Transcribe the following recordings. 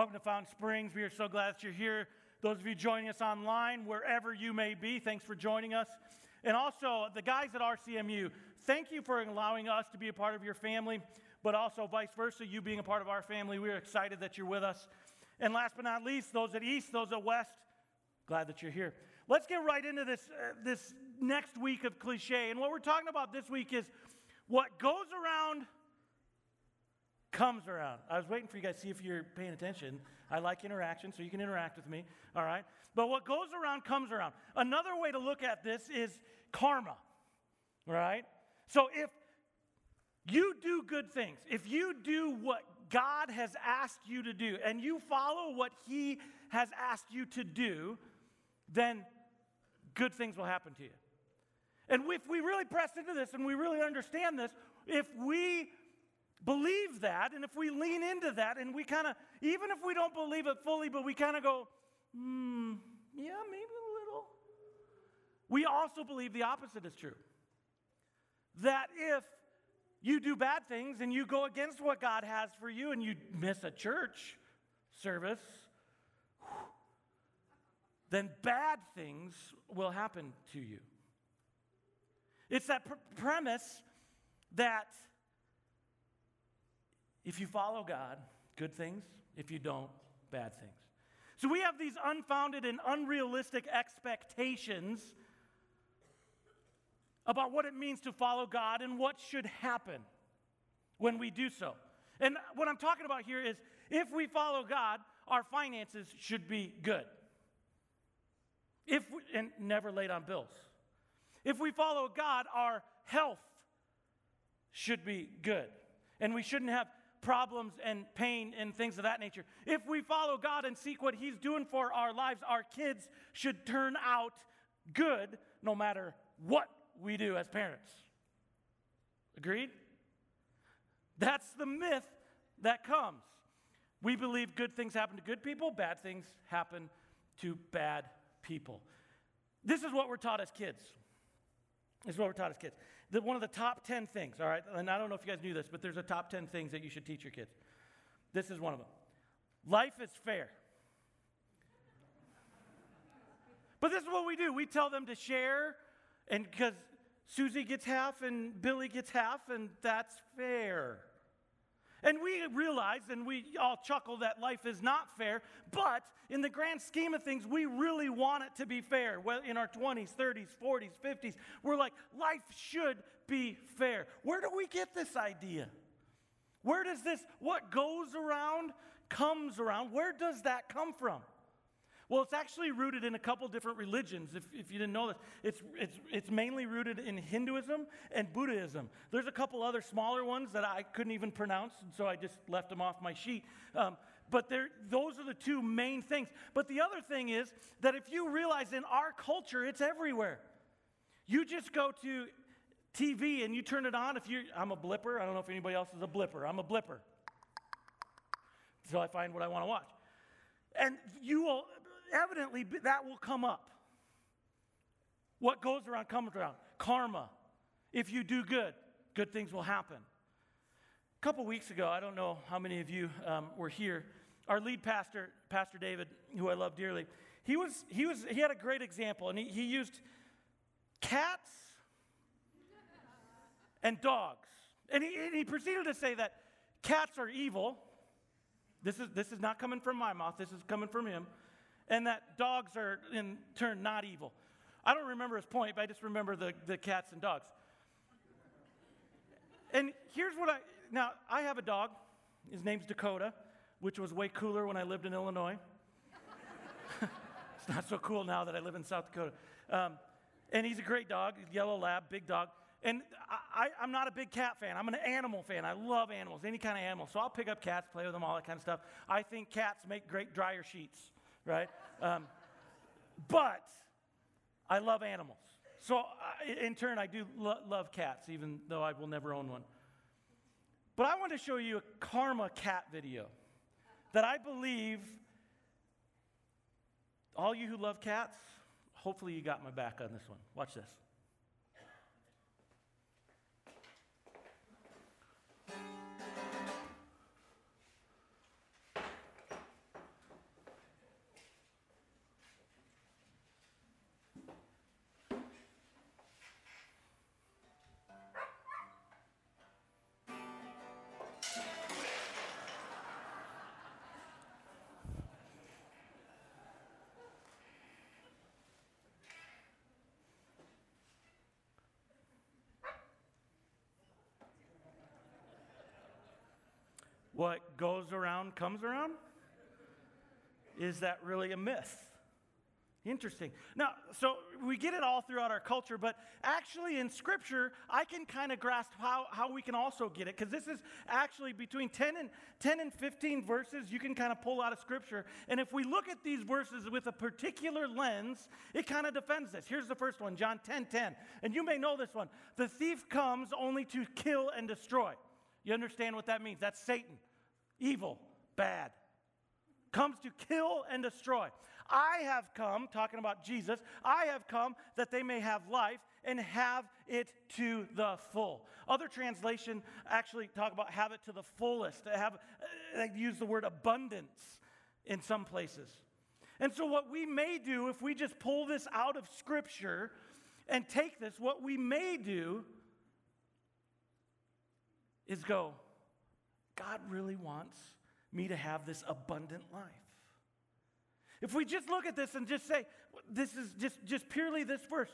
Welcome to Fountain Springs. We are so glad that you're here. Those of you joining us online, wherever you may be, thanks for joining us. And also, the guys at RCMU, thank you for allowing us to be a part of your family, but also vice versa, you being a part of our family. We're excited that you're with us. And last but not least, those at East, those at West, glad that you're here. Let's get right into this, uh, this next week of cliche. And what we're talking about this week is what goes around comes around. I was waiting for you guys to see if you're paying attention. I like interaction, so you can interact with me, all right? But what goes around comes around. Another way to look at this is karma, right? So if you do good things, if you do what God has asked you to do, and you follow what He has asked you to do, then good things will happen to you. And if we really press into this and we really understand this, if we believe that and if we lean into that and we kind of, even if we don't believe it fully, but we kind of go, hmm, yeah, maybe a little, we also believe the opposite is true. That if you do bad things and you go against what God has for you and you miss a church service, then bad things will happen to you. It's that pr- premise that if you follow God, good things. If you don't, bad things. So we have these unfounded and unrealistic expectations about what it means to follow God and what should happen when we do so. And what I'm talking about here is if we follow God, our finances should be good. If we, and never late on bills. If we follow God, our health should be good. And we shouldn't have problems and pain and things of that nature. If we follow God and seek what He's doing for our lives, our kids should turn out good no matter what we do as parents. Agreed? That's the myth that comes. We believe good things happen to good people, bad things happen to bad people. This is what we're taught as kids. This is what we're taught as kids. The, one of the top 10 things, all right, and I don't know if you guys knew this, but there's a top 10 things that you should teach your kids. This is one of them. Life is fair. But this is what we do. We tell them to share, and because Susie gets half and Billy gets half, and that's fair. And we realize and we all chuckle that life is not fair, but in the grand scheme of things, we really want it to be fair. Well, in our 20s, 30s, 40s, 50s, we're like, life should be fair. Where do we get this idea? Where does this, what goes around, comes around, where does that come from? Well, it's actually rooted in a couple different religions. If, if you didn't know this, it's, it's, it's mainly rooted in Hinduism and Buddhism. There's a couple other smaller ones that I couldn't even pronounce, and so I just left them off my sheet. Um, but those are the two main things. But the other thing is that if you realize in our culture, it's everywhere. You just go to TV and you turn it on. If you, I'm a blipper. I don't know if anybody else is a blipper. I'm a blipper. So I find what I want to watch. And you will evidently that will come up. What goes around comes around. Karma. If you do good, good things will happen. A couple weeks ago, I don't know how many of you um, were here. Our lead pastor, Pastor David, who I love dearly, he was he was he had a great example, and he, he used cats and dogs, and he, and he proceeded to say that cats are evil. This is this is not coming from my mouth. This is coming from him and that dogs are in turn not evil. I don't remember his point, but I just remember the, the cats and dogs. And here's what I now I have a dog. His name's Dakota, which was way cooler when I lived in Illinois. it's not so cool now that I live in South Dakota. Um, and he's a great dog, yellow lab, big dog. And I, am not a big cat fan. I'm an animal fan. I love animals, any kind of animal. So I'll pick up cats, play with them, all that kind of stuff. I think cats make great dryer sheets right? Um, but I love animals. So, I, in turn, I do lo- love cats, even though I will never own one. But I want to show you a karma cat video that I believe all you who love cats, hopefully you got my back on this one. Watch this. What goes around comes around? Is that really a myth? Interesting. Now, so we get it all throughout our culture, but actually in Scripture, I can kind of grasp how, how we can also get it, because this is actually between 10 and, 10 and 15 verses you can kind of pull out of Scripture. And if we look at these verses with a particular lens, it kind of defends this. Here's the first one, John 10 10. And you may know this one. The thief comes only to kill and destroy. You understand what that means? That's Satan, evil, bad. Comes to kill and destroy. I have come, talking about Jesus, I have come that they may have life and have it to the full. Other translation actually talk about have it to the fullest. Have, uh, they use the word abundance in some places. And so, what we may do if we just pull this out of Scripture and take this, what we may do is go, God really wants me to have this abundant life. If we just look at this and just say, this is just, just purely this verse,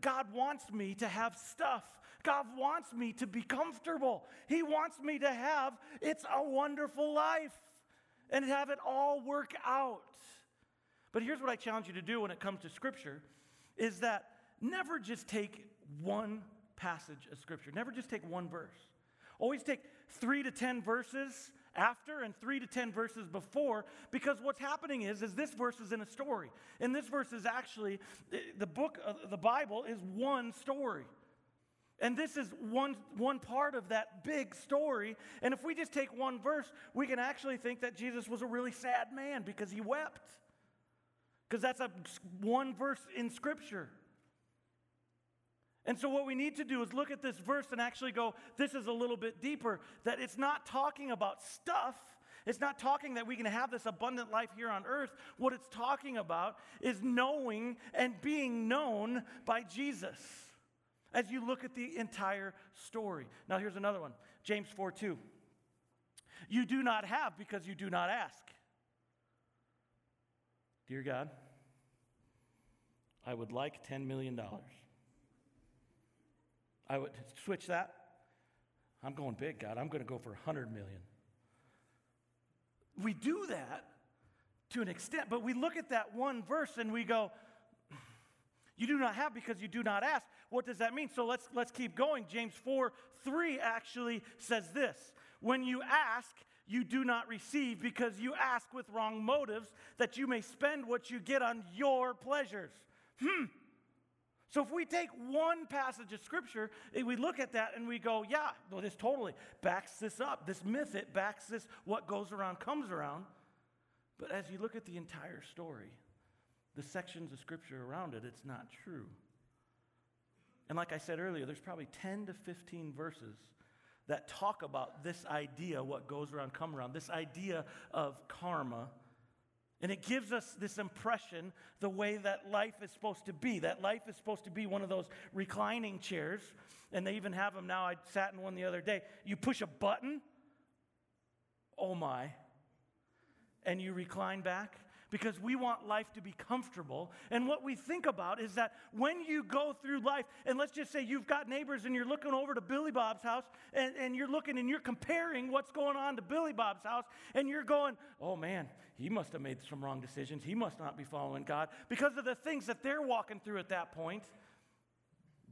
God wants me to have stuff. God wants me to be comfortable. He wants me to have, it's a wonderful life and have it all work out. But here's what I challenge you to do when it comes to Scripture is that never just take one passage of Scripture, never just take one verse. Always take three to 10 verses after and three to 10 verses before because what's happening is, is this verse is in a story. And this verse is actually, eh, the book of the Bible is one story. And this is one, one part of that big story. And if we just take one verse, we can actually think that Jesus was a really sad man because he wept. Because that's a one verse in Scripture. And so, what we need to do is look at this verse and actually go, this is a little bit deeper. That it's not talking about stuff, it's not talking that we can have this abundant life here on earth. What it's talking about is knowing and being known by Jesus as you look at the entire story. Now, here's another one James 4 2. You do not have because you do not ask. Dear God, I would like $10 million. I would switch that. I'm going big, God. I'm going to go for 100 million. We do that to an extent, but we look at that one verse and we go, you do not have because you do not ask. What does that mean? So let's, let's keep going. James 4 3 actually says this When you ask, you do not receive because you ask with wrong motives that you may spend what you get on your pleasures. Hmm, so if we take one passage of scripture, we look at that and we go, yeah, this totally backs this up. This myth, it backs this, what goes around comes around. But as you look at the entire story, the sections of scripture around it, it's not true. And like I said earlier, there's probably 10 to 15 verses that talk about this idea, what goes around, come around, this idea of karma and it gives us this impression the way that life is supposed to be. That life is supposed to be one of those reclining chairs. And they even have them now. I sat in one the other day. You push a button, oh my, and you recline back because we want life to be comfortable. And what we think about is that when you go through life, and let's just say you've got neighbors and you're looking over to Billy Bob's house, and, and you're looking and you're comparing what's going on to Billy Bob's house, and you're going, oh man, he must have made some wrong decisions. He must not be following God because of the things that they're walking through at that point.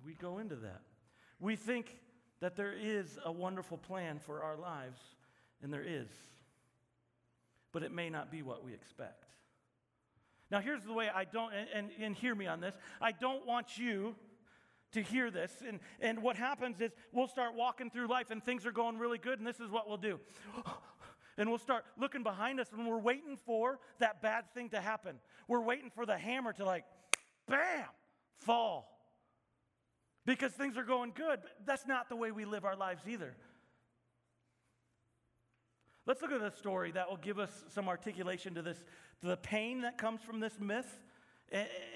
We go into that. We think that there is a wonderful plan for our lives, and there is. But it may not be what we expect. Now, here's the way I don't, and, and, hear me on this. I don't want you to hear this. And, and what happens is we'll start walking through life and things are going really good, and this is what we'll do. And we'll start looking behind us and we're waiting for that bad thing to happen. We're waiting for the hammer to, like, bam, fall. Because things are going good. But that's not the way we live our lives either. Let's look at a story that will give us some articulation to this, to the pain that comes from this myth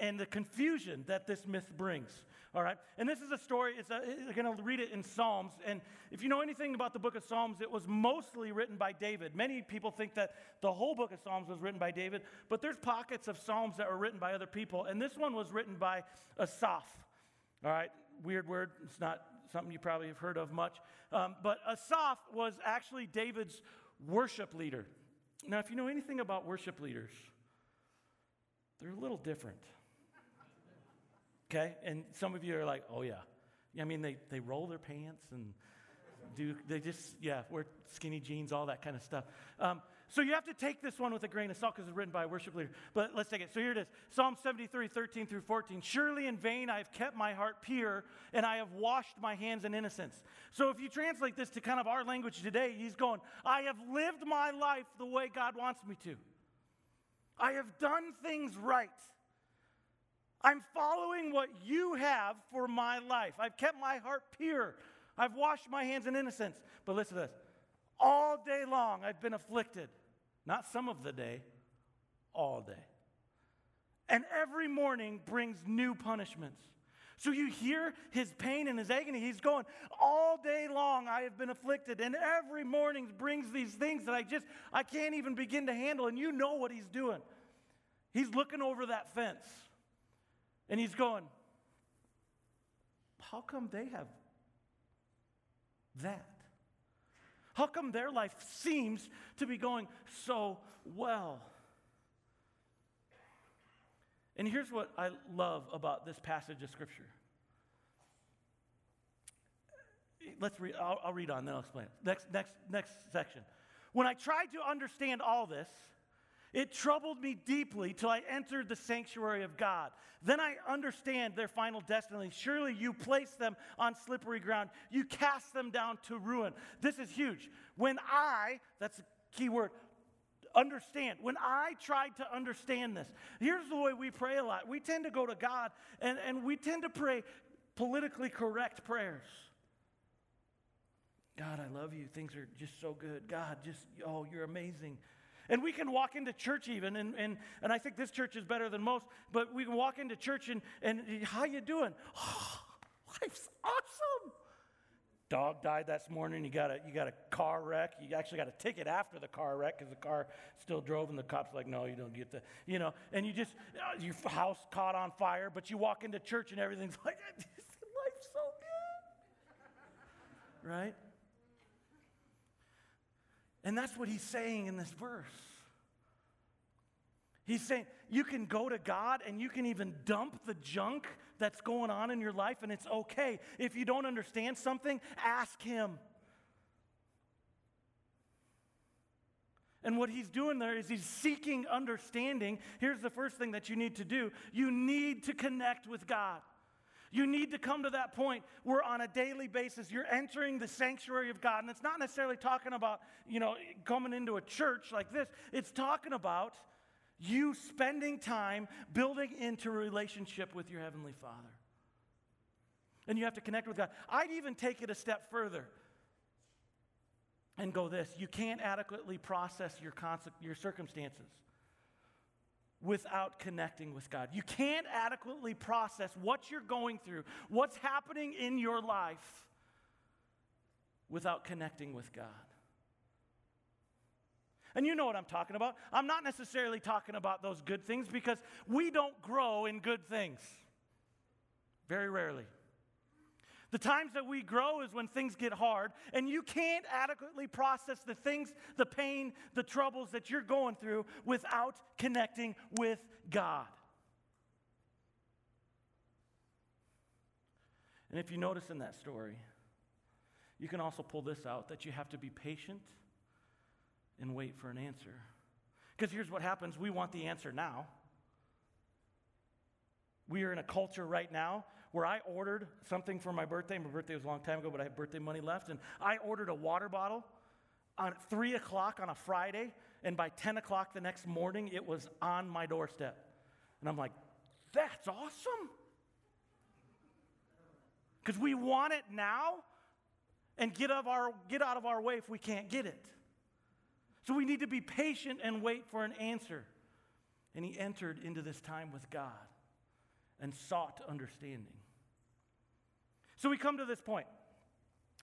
and, the confusion that this myth brings. All right? And this is a story, it's a, going to read it in Psalms. And if you know anything about the book of Psalms, it was mostly written by David. Many people think that the whole book of Psalms was written by David, but there's pockets of Psalms that were written by other people. And this one was written by Asaph. All right? Weird word. It's not something you probably have heard of much. Um, but Asaph was actually David's worship leader. Now, if you know anything about worship leaders, they're a little different. Okay? And some of you are like, oh, yeah. I mean, they, they roll their pants and do, they just, yeah, wear skinny jeans, all that kind of stuff. Um, so you have to take this one with a grain of salt because it's written by a worship leader. But let's take it. So here it is Psalm 73, 13 through 14. Surely in vain I have kept my heart pure and I have washed my hands in innocence. So if you translate this to kind of our language today, he's going, I have lived my life the way God wants me to. I have done things right. I'm following what you have for my life. I've kept my heart pure. I've washed my hands in innocence. But listen to this all day long I've been afflicted. Not some of the day, all day. And every morning brings new punishments. So you hear his pain and his agony. He's going, All day long I have been afflicted, and every morning brings these things that I just, I can't even begin to handle. And you know what he's doing. He's looking over that fence, and he's going, How come they have that? How come their life seems to be going so well? And here's what I love about this passage of Scripture. Let's read, I'll, I'll read on, then I'll explain it. Next, next, next section. When I tried to understand all this, it troubled me deeply till I entered the sanctuary of God. Then I understand their final destiny. Surely you place them on slippery ground, you cast them down to ruin. This is huge. When I, that's a key word, understand. When I tried to understand this, here's the way we pray a lot. We tend to go to God and, and we tend to pray politically correct prayers. God, I love you. Things are just so good. God, just, oh, you're amazing. And we can walk into church even, and, and, and I think this church is better than most, but we can walk into church and, and how you doing? Oh, life's awesome. Dog died this morning. You got a, you got a car wreck. You actually got a ticket after the car wreck because the car still drove, and the cop's like, no, you don't get the, you know, and you just, uh, your house caught on fire, but you walk into church and everything's like, life's so good. Right? And that's what he's saying in this verse. He's saying you can go to God and you can even dump the junk that's going on in your life, and it's okay. If you don't understand something, ask Him. And what he's doing there is he's seeking understanding. Here's the first thing that you need to do you need to connect with God. You need to come to that point where on a daily basis you're entering the sanctuary of God. And it's not necessarily talking about, you know, coming into a church like this. It's talking about you spending time building into a relationship with your Heavenly Father. And you have to connect with God. I'd even take it a step further and go this you can't adequately process your, your circumstances without connecting with God. You can't adequately process what you're going through, what's happening in your life, without connecting with God. And you know what I'm talking about. I'm not necessarily talking about those good things because we don't grow in good things. Very rarely. The times that we grow is when things get hard and you can't adequately process the things, the pain, the troubles that you're going through without connecting with God. And if you notice in that story, you can also pull this out that you have to be patient and wait for an answer. Because here's what happens we want the answer now. We are in a culture right now where I ordered something for my birthday. My birthday was a long time ago, but I had birthday money left. And I ordered a water bottle on 3 o'clock on a Friday. And by 10 o'clock the next morning, it was on my doorstep. And I'm like, that's awesome. Because we want it now and get, of our, get out of our way if we can't get it. So we need to be patient and wait for an answer. And he entered into this time with God and sought understanding. So we come to this point.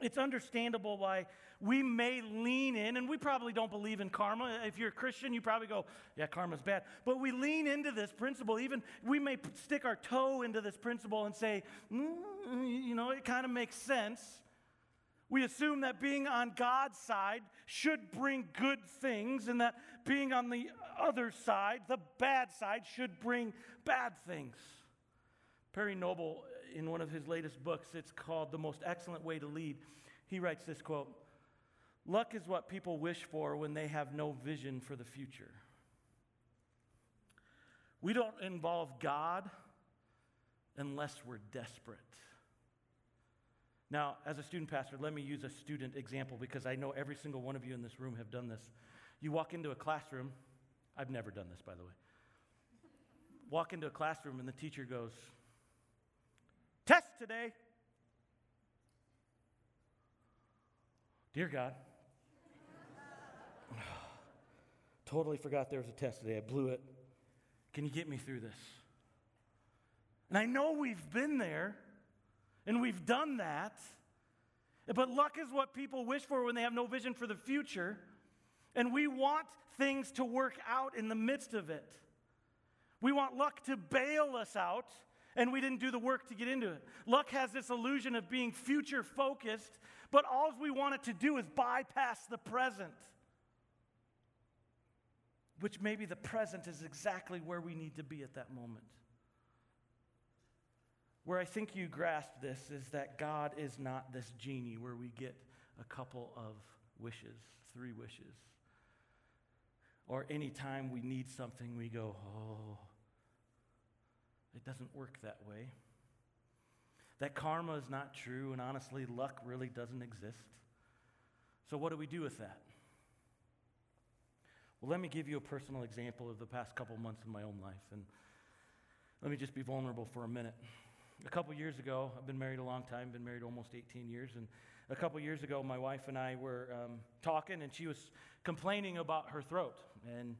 It's understandable why we may lean in, and we probably don't believe in karma. If you're a Christian, you probably go, yeah, karma's bad. But we lean into this principle. Even we may stick our toe into this principle and say, mm, you know, it kind of makes sense. We assume that being on God's side should bring good things, and that being on the other side, the bad side, should bring bad things. Perry Noble, in one of his latest books, it's called The Most Excellent Way to Lead, he writes this quote Luck is what people wish for when they have no vision for the future. We don't involve God unless we're desperate. Now, as a student pastor, let me use a student example because I know every single one of you in this room have done this. You walk into a classroom, I've never done this, by the way. Walk into a classroom and the teacher goes, Today. Dear God, totally forgot there was a test today. I blew it. Can you get me through this? And I know we've been there and we've done that. But luck is what people wish for when they have no vision for the future. And we want things to work out in the midst of it. We want luck to bail us out, and we didn't do the work to get into it. Luck has this illusion of being future focused, but all we want it to do is bypass the present. Which maybe the present is exactly where we need to be at that moment. Where I think you grasp this is that God is not this genie where we get a couple of wishes, three wishes. Or anytime we need something, we go, oh, it doesn't work that way. That karma is not true, and honestly, luck really doesn't exist. So, what do we do with that? Well, let me give you a personal example of the past couple months in my own life, and let me just be vulnerable for a minute a couple years ago, I've been married a long time, been married almost 18 years, and a couple years ago, my wife and I were um, talking, and she was complaining about her throat. And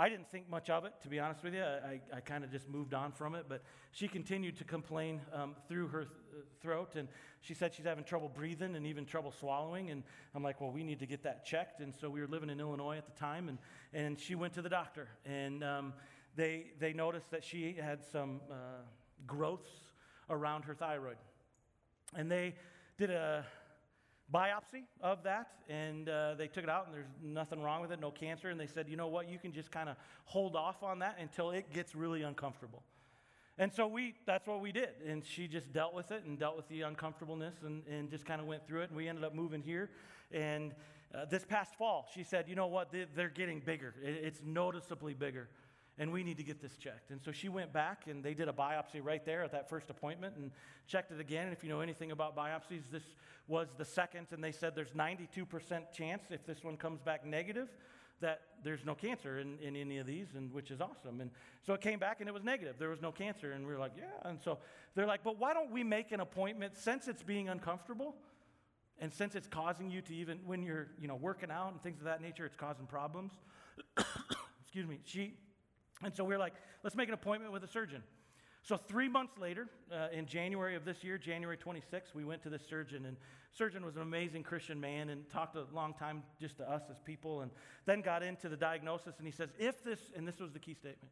I didn't think much of it, to be honest with you. I, I kind of just moved on from it, but she continued to complain um, through her th- uh, throat, and she said she's having trouble breathing and even trouble swallowing. And I'm like, well, we need to get that checked. And so we were living in Illinois at the time, and, and she went to the doctor, and um, they, they noticed that she had some uh, growths around her thyroid. And they did a biopsy of that and uh, they took it out and there's nothing wrong with it no cancer and they said you know what? You can just kind of hold off on that until it gets really uncomfortable. And so we that's what we did and she just dealt with it and dealt with the uncomfortableness and, and just kind of went through it and we ended up moving here and uh, this past fall she said you know what? They, are getting bigger. It's noticeably bigger and we need to get this checked. And so she went back and they did a biopsy right there at that first appointment and checked it again. And if you know anything about biopsies, this was the second, and they said there's 92% chance if this one comes back negative that there's no cancer in, in any of these, and which is awesome. And so it came back and it was negative. There was no cancer. And we were like, yeah. And so they're like, but why don't we make an appointment since it's being uncomfortable? And since it's causing you to even, when you're, you know, working out and things of that nature, it's causing problems. Excuse me. She, and so we are like, let's make an appointment with a surgeon. So three months later, uh, in January of this year, January 26th, we went to this surgeon, and surgeon was an amazing Christian man and talked a long time just to us as people, and then got into the diagnosis, and he says, if this, and this was the key statement,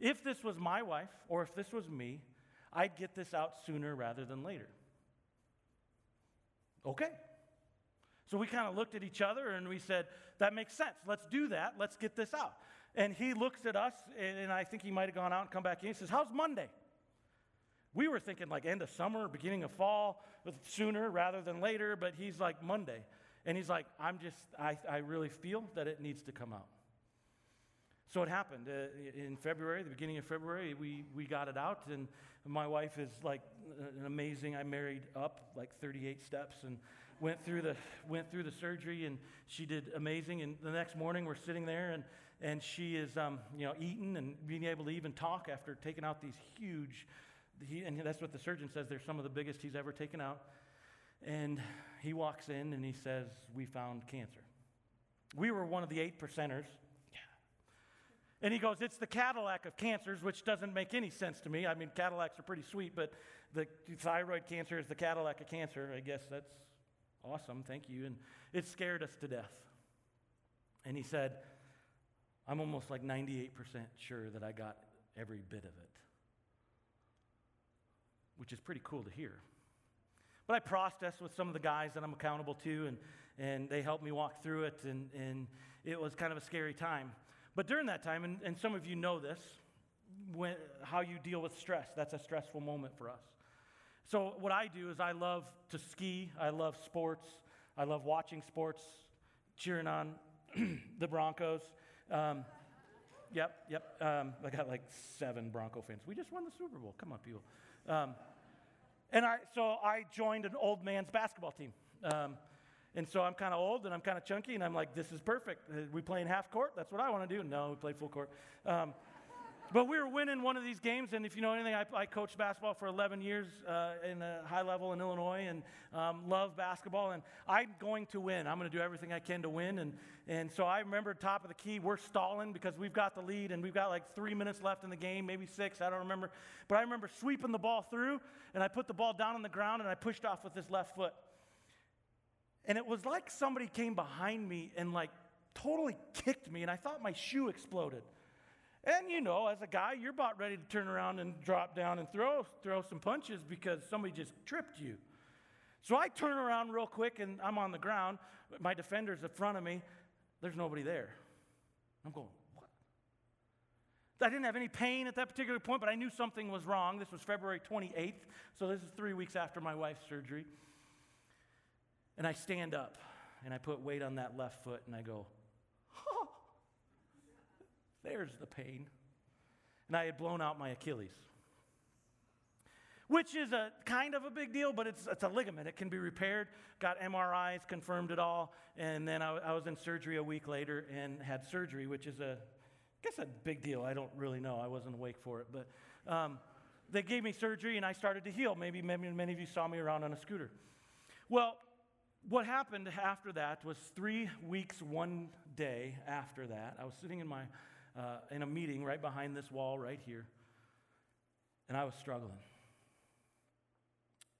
if this was my wife or if this was me, I'd get this out sooner rather than later. Okay. So we kind of looked at each other and we said, that makes sense. Let's do that. Let's get this out. And he looks at us, and I think he might have gone out and come back in. He says, How's Monday? We were thinking like end of summer, beginning of fall, sooner rather than later, but he's like Monday. And he's like, I'm just, I, I really feel that it needs to come out. So it happened. Uh, in February, the beginning of February, we, we got it out, and my wife is like an amazing. I married up like 38 steps and went through the, went through the surgery, and she did amazing. And the next morning, we're sitting there, and and she is, um, you know, eating and being able to even talk after taking out these huge, he, and that's what the surgeon says, they're some of the biggest he's ever taken out. And he walks in and he says, We found cancer. We were one of the eight percenters. And he goes, It's the Cadillac of cancers, which doesn't make any sense to me. I mean, Cadillacs are pretty sweet, but the thyroid cancer is the Cadillac of cancer. I guess that's awesome. Thank you. And it scared us to death. And he said, I'm almost like 98% sure that I got every bit of it, which is pretty cool to hear. But I processed with some of the guys that I'm accountable to, and, and they helped me walk through it, and, and it was kind of a scary time. But during that time, and, and some of you know this, when, how you deal with stress, that's a stressful moment for us. So, what I do is I love to ski, I love sports, I love watching sports, cheering on the Broncos. Um, yep, yep. Um, I got like seven Bronco fans. We just won the Super Bowl. Come on, people. Um, and I, so I joined an old man's basketball team. Um, and so I'm kind of old and I'm kind of chunky, and I'm like, this is perfect. We play in half court? That's what I want to do. No, we play full court. But we were winning one of these games, and if you know anything, I, I coached basketball for 11 years uh, in a high level in Illinois and um, love basketball. And I'm going to win. I'm going to do everything I can to win. And, and so I remember top of the key, we're stalling because we've got the lead, and we've got like three minutes left in the game, maybe six, I don't remember. But I remember sweeping the ball through, and I put the ball down on the ground, and I pushed off with this left foot. And it was like somebody came behind me and like totally kicked me, and I thought my shoe exploded. And you know, as a guy, you're about ready to turn around and drop down and throw, throw some punches because somebody just tripped you. So I turn around real quick and I'm on the ground. My defender's in front of me. There's nobody there. I'm going, what? I didn't have any pain at that particular point, but I knew something was wrong. This was February 28th, so this is three weeks after my wife's surgery. And I stand up and I put weight on that left foot and I go, there's the pain. And I had blown out my Achilles, which is a kind of a big deal, but it's, it's a ligament. It can be repaired. Got MRIs, confirmed it all. And then I, I was in surgery a week later and had surgery, which is a, I guess a big deal. I don't really know. I wasn't awake for it. But um, they gave me surgery and I started to heal. Maybe, maybe many of you saw me around on a scooter. Well, what happened after that was three weeks, one day after that, I was sitting in, my, uh, in a meeting right behind this wall right here, and I was struggling.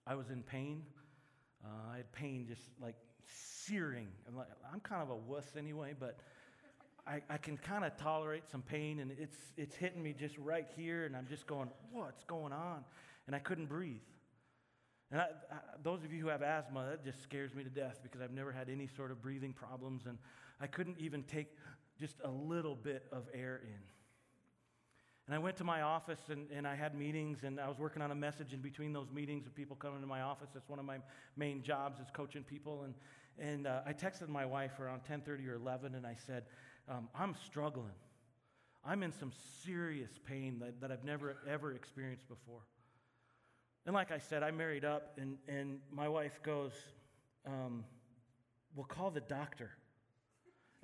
I was in pain. Uh, I had pain just like searing. I'm, like, I'm kind of a wuss anyway, but I, I can kind of tolerate some pain, and it's, it's hitting me just right here, and I'm just going, what's going on? And I couldn't breathe. And I, I, those of you who have asthma, that just scares me to death because I've never had any sort of breathing problems, and I couldn't even take just a little bit of air in. And I went to my office and, and I had meetings, and I was working on a message in between those meetings of people coming to my office. That's one of my main jobs is coaching people. And, and uh, I texted my wife around 10:30 or 11, and I said, um, "I'm struggling. I'm in some serious pain that, that I've never ever experienced before." And like I said, I married up, and, and my wife goes, um, We'll call the doctor.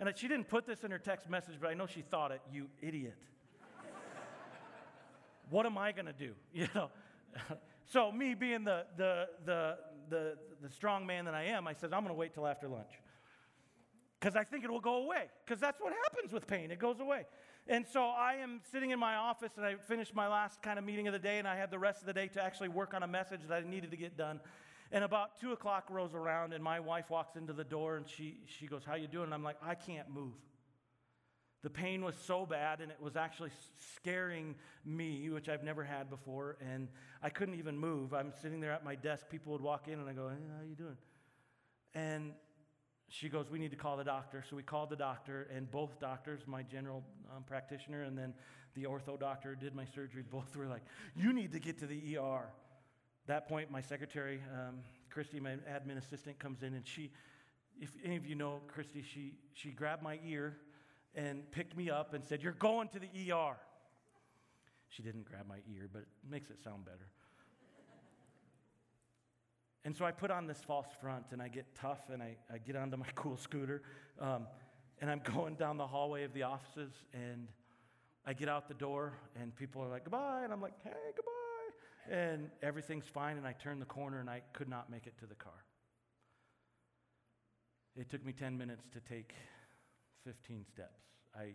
And she didn't put this in her text message, but I know she thought it, you idiot. what am I going to do? You know? so, me being the, the, the, the, the strong man that I am, I said, I'm going to wait till after lunch. Because I think it will go away. Because that's what happens with pain, it goes away. And so I am sitting in my office and I finished my last kind of meeting of the day and I had the rest of the day to actually work on a message that I needed to get done. And about two o'clock rolls around and my wife walks into the door and she, she goes, how you doing? And I'm like, I can't move. The pain was so bad and it was actually scaring me, which I've never had before, and I couldn't even move. I'm sitting there at my desk. People would walk in and I go, hey, how you doing? And she goes, We need to call the doctor. So we called the doctor, and both doctors, my general um, practitioner and then the ortho doctor who did my surgery, both were like, You need to get to the ER. That point, my secretary, um, Christy, my admin assistant, comes in, and she, if any of you know Christy, she, she grabbed my ear and picked me up and said, You're going to the ER. She didn't grab my ear, but it makes it sound better. And so I put on this false front and I get tough and I, I get onto my cool scooter. Um, and I'm going down the hallway of the offices and I get out the door and people are like, goodbye. And I'm like, hey, goodbye. And everything's fine. And I turned the corner and I could not make it to the car. It took me 10 minutes to take 15 steps. I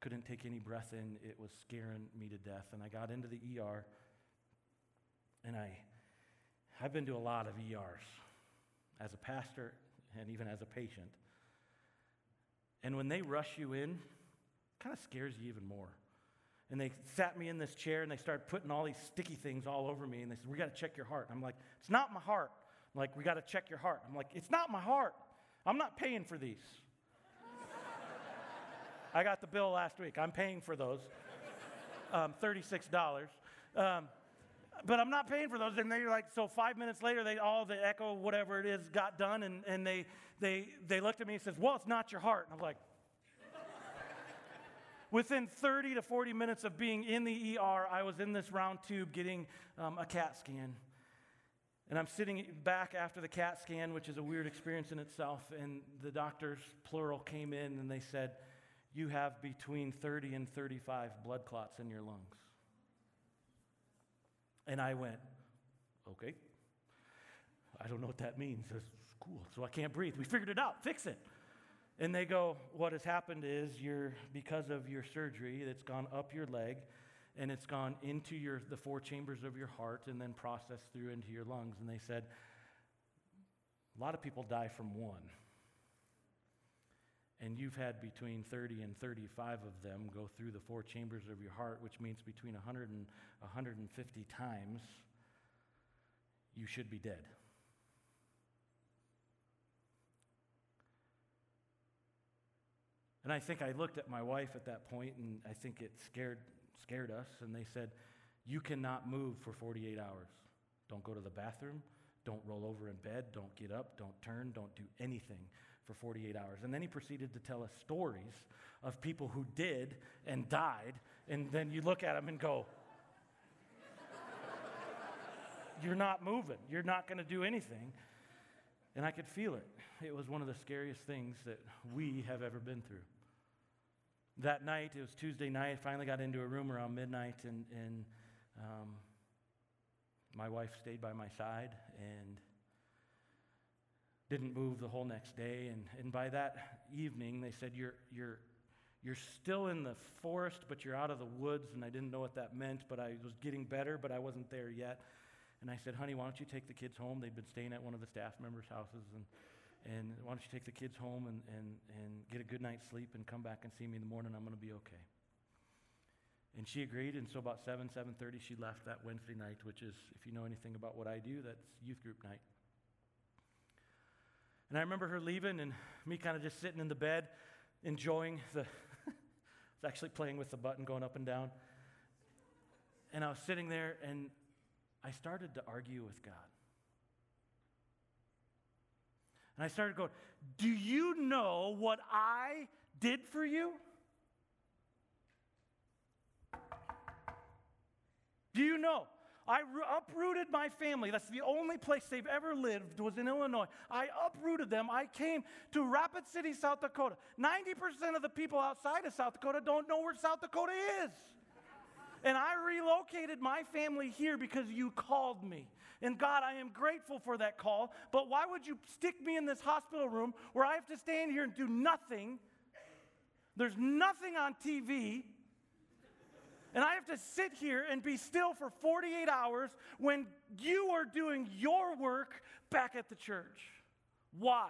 couldn't take any breath in. It was scaring me to death. And I got into the ER and I I've been to a lot of ERs as a pastor and even as a patient. And when they rush you in, it kind of scares you even more. And they sat me in this chair and they started putting all these sticky things all over me and they said, We got to check your heart. I'm like, It's not my heart. like, we got to check your heart. I'm like, it's not my heart. I'm not paying for these. I got the bill last week. I'm paying for those. Um, $36. Um, but I'm not paying for those. And they're like, so five minutes later, they all the echo, whatever it is, got done, and, and they they they looked at me and says, Well, it's not your heart. And I'm like, Within 30 to 40 minutes of being in the ER, I was in this round tube getting um, a CAT scan. And I'm sitting back after the CAT scan, which is a weird experience in itself. And the doctors, plural, came in and they said, You have between 30 and 35 blood clots in your lungs. And I went, Okay. I don't know what that means. That's cool. So I can't breathe. We figured it out. Fix it. And they go, What has happened is you're, because of your surgery, it's gone up your leg and it's gone into your, the four chambers of your heart and then processed through into your lungs. And they said, A lot of people die from one. And you've had between 30 and 35 of them go through the four chambers of your heart, which means between 100 and 150 times you should be dead. And I think I looked at my wife at that point, and I think it scared, scared us. And they said, You cannot move for 48 hours. Don't go to the bathroom. Don't roll over in bed. Don't get up. Don't turn. Don't do anything for 48 hours. And then he proceeded to tell us stories of people who did and died. And then you look at them and go, You're not moving. You're not going to do anything. And I could feel it. It was one of the scariest things that we have ever been through. That night, it was Tuesday night, finally got into a room around midnight, and, and um, my wife stayed by my side and didn't move the whole next day. And, and by that evening, they said, you're, you're, you're still in the forest, but you're out of the woods. And I didn't know what that meant, but I was getting better, but I wasn't there yet. And I said, honey, why don't you take the kids home? They'd been staying at one of the staff members' houses. And, and why don't you take the kids home and, and, and get a good night's sleep and come back and see me in the morning? I'm going to be okay. And she agreed, and so about 7, 7.30, she left that Wednesday night, which is, if you know anything about what I do, that's youth group night. And I remember her leaving and me kind of just sitting in the bed, enjoying the, I was actually playing with the button going up and down. And I was sitting there, and I started to argue with God. And I started going, Do you know what I did for you? Do you know? I uprooted my family. That's the only place they've ever lived was in Illinois. I uprooted them. I came to Rapid City, South Dakota. 90% of the people outside of South Dakota don't know where South Dakota is. And I relocated my family here because you called me. And God, I am grateful for that call. But why would you stick me in this hospital room where I have to stand here and do nothing? There's nothing on TV. And I have to sit here and be still for 48 hours when you are doing your work back at the church. Why?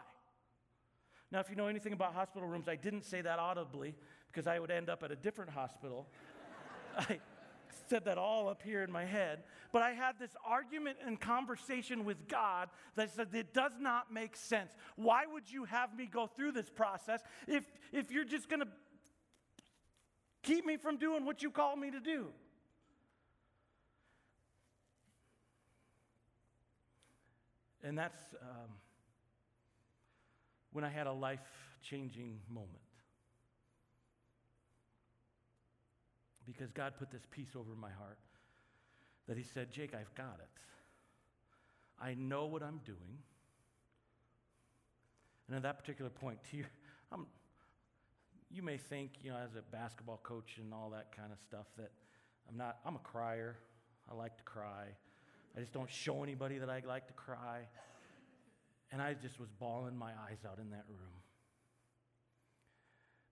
Now, if you know anything about hospital rooms, I didn't say that audibly because I would end up at a different hospital. I, said that all up here in my head. But I had this argument and conversation with God that said it does not make sense. Why would you have me go through this process if, if you're just going to keep me from doing what you called me to do? And that's um, when I had a life changing moment. Because God put this peace over my heart that He said, Jake, I've got it. I know what I'm doing. And at that particular point, to you, I'm, you may think, you know, as a basketball coach and all that kind of stuff, that I'm not, I'm a crier. I like to cry. I just don't show anybody that I like to cry. And I just was bawling my eyes out in that room.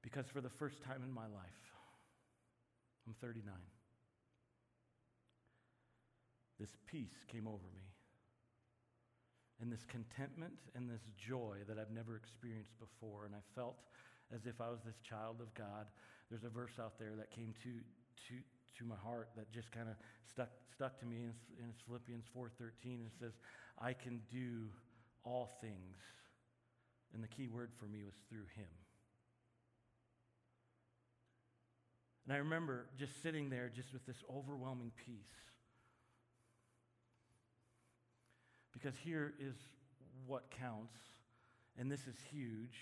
Because for the first time in my life, I'm 39. This peace came over me. And this contentment and this joy that I've never experienced before. And I felt as if I was this child of God. There's a verse out there that came to, to, to my heart that just kind of stuck, stuck to me in, in Philippians 4.13. It says, I can do all things. And the key word for me was through him. And I remember just sitting there just with this overwhelming peace. Because here is what counts, and this is huge.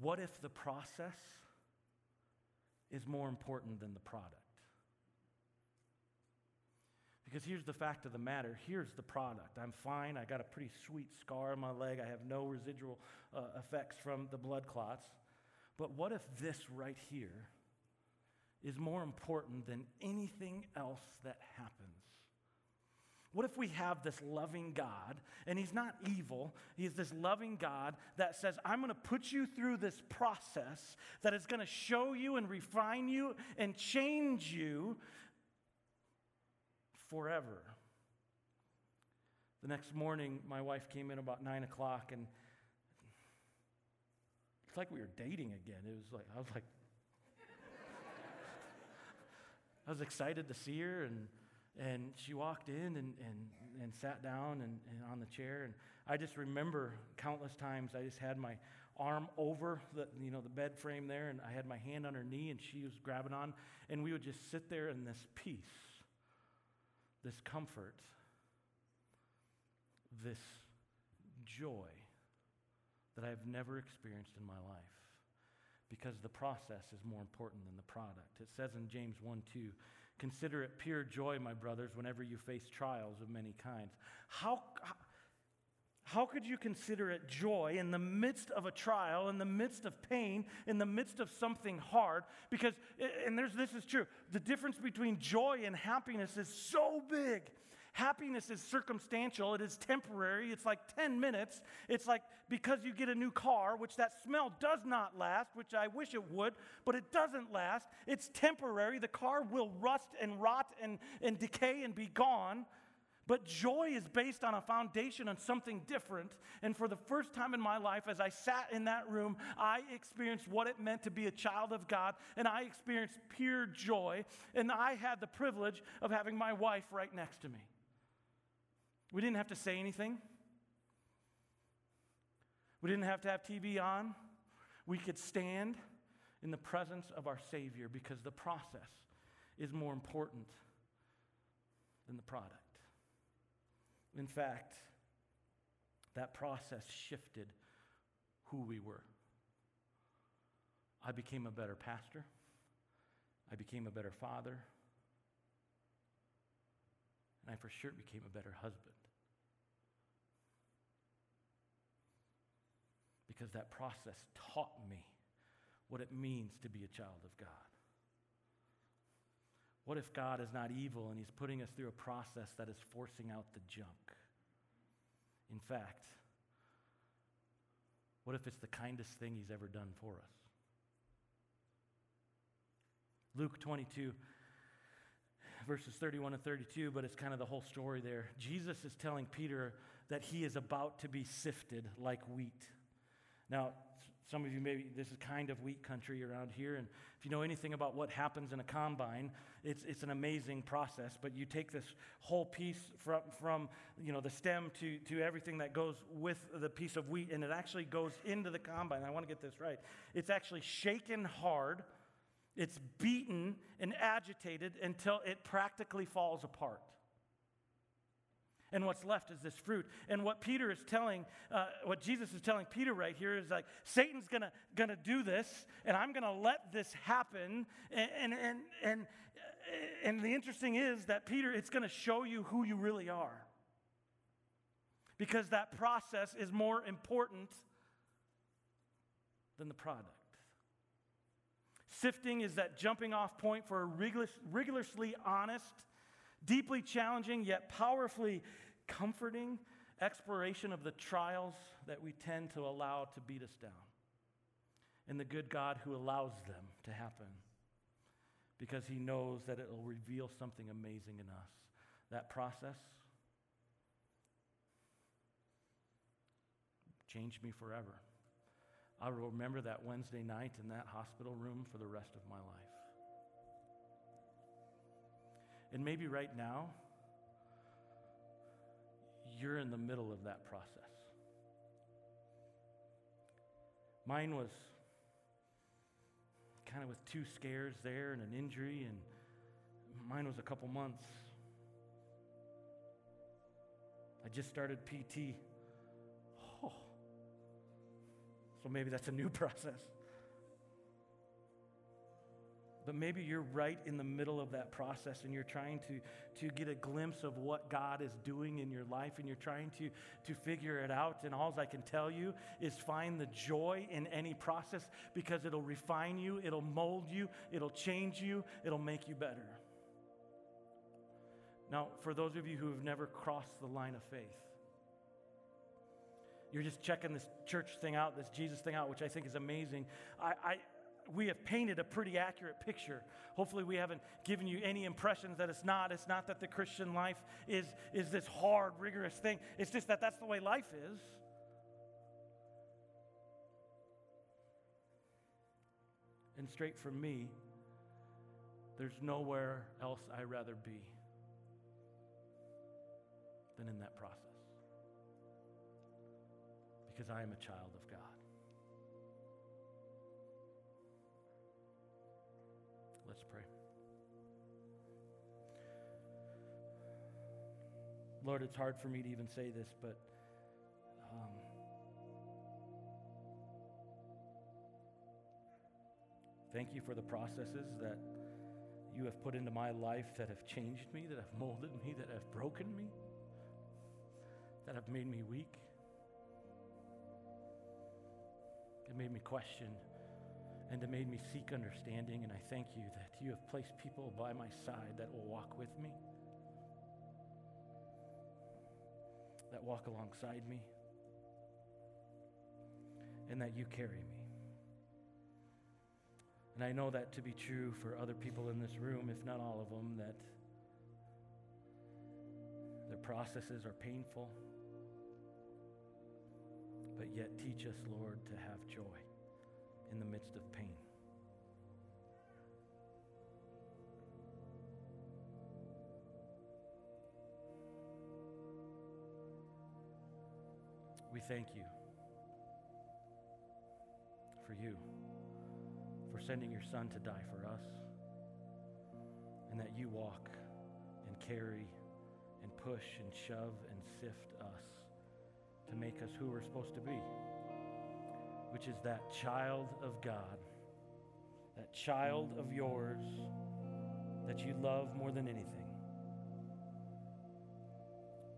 What if the process is more important than the product? Because here's the fact of the matter here's the product. I'm fine. I got a pretty sweet scar on my leg. I have no residual uh, effects from the blood clots. But what if this right here is more important than anything else that happens? What if we have this loving God, and He's not evil, He's this loving God that says, I'm going to put you through this process that is going to show you and refine you and change you forever. The next morning, my wife came in about nine o'clock, and it's like we were dating again. It was like, I was like, I was excited to see her, and, and she walked in and, and, and sat down and, and on the chair. And I just remember countless times I just had my arm over the, you know, the bed frame there, and I had my hand on her knee, and she was grabbing on, and we would just sit there in this peace, this comfort, this joy that I've never experienced in my life because the process is more important than the product. It says in James 1 2, consider it pure joy, my brothers, whenever you face trials of many kinds. How, how could you consider it joy in the midst of a trial, in the midst of pain, in the midst of something hard? Because, and there's, this is true, the difference between joy and happiness is so big. Happiness is circumstantial, it is temporary. It's like 10 minutes. It's like because you get a new car, which that smell does not last, which I wish it would, but it doesn't last. It's temporary. The car will rust and rot and, and decay and be gone. But joy is based on a foundation on something different. And for the first time in my life, as I sat in that room, I experienced what it meant to be a child of God, and I experienced pure joy. And I had the privilege of having my wife right next to me. We didn't have to say anything. We didn't have to have TV on. We could stand in the presence of our Savior because the process is more important than the product. In fact, that process shifted who we were. I became a better pastor. I became a better father. And I for sure became a better husband. Because that process taught me what it means to be a child of God. What if God is not evil and He's putting us through a process that is forcing out the junk? In fact, what if it's the kindest thing He's ever done for us? Luke 22, verses 31 and 32, but it's kind of the whole story there. Jesus is telling Peter that he is about to be sifted like wheat. Now, some of you maybe this is kind of wheat country around here, and if you know anything about what happens in a combine, it's, it's an amazing process. But you take this whole piece from, from you know the stem to, to everything that goes with the piece of wheat, and it actually goes into the combine. I want to get this right. It's actually shaken hard, it's beaten and agitated until it practically falls apart and what's left is this fruit. And what Peter is telling, uh, what Jesus is telling Peter right here is like, Satan's gonna, gonna do this, and I'm gonna let this happen. And, and, and, and, and the interesting is that Peter, it's gonna show you who you really are. Because that process is more important than the product. Sifting is that jumping off point for a rigorously honest, deeply challenging yet powerfully comforting exploration of the trials that we tend to allow to beat us down, and the good God who allows them to happen because he knows that it will reveal something amazing in us. That process changed me forever. I will remember that Wednesday night in that hospital room for the rest of my life. And maybe right now, you're in the middle of that process. Mine was kind of with two scares there and an injury, and mine was a couple months. I just started PT. Oh. So maybe that's a new process. But maybe you're right in the middle of that process and you're trying to, to get a glimpse of what God is doing in your life and you're trying to, to figure it out. And all I can tell you is find the joy in any process because it'll refine you, it'll mold you, it'll change you, it'll make you better. Now, for those of you who have never crossed the line of faith, you're just checking this church thing out, this Jesus thing out, which I think is amazing. I, I we have painted a pretty accurate picture. Hopefully, we haven't given you any impressions that it's not. It's not that the Christian life is, is this hard, rigorous thing. It's just that that's the way life is. And straight from me, there's nowhere else I'd rather be than in that process. Because I am a child Lord, it's hard for me to even say this, but um, thank you for the processes that you have put into my life that have changed me, that have molded me, that have broken me, that have made me weak. It made me question and it made me seek understanding. And I thank you that you have placed people by my side that will walk with me, that walk alongside me, and that you carry me. And I know that to be true for other people in this room, if not all of them, that their processes are painful. But yet, teach us, Lord, to have joy in the midst of pain. We thank you for you, for sending your son to die for us, and that you walk and carry and push and shove and sift us to make us who we're supposed to be which is that child of God, that child of yours that you love more than anything.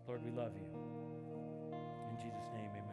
Lord, we love you. Jesus' name, amen.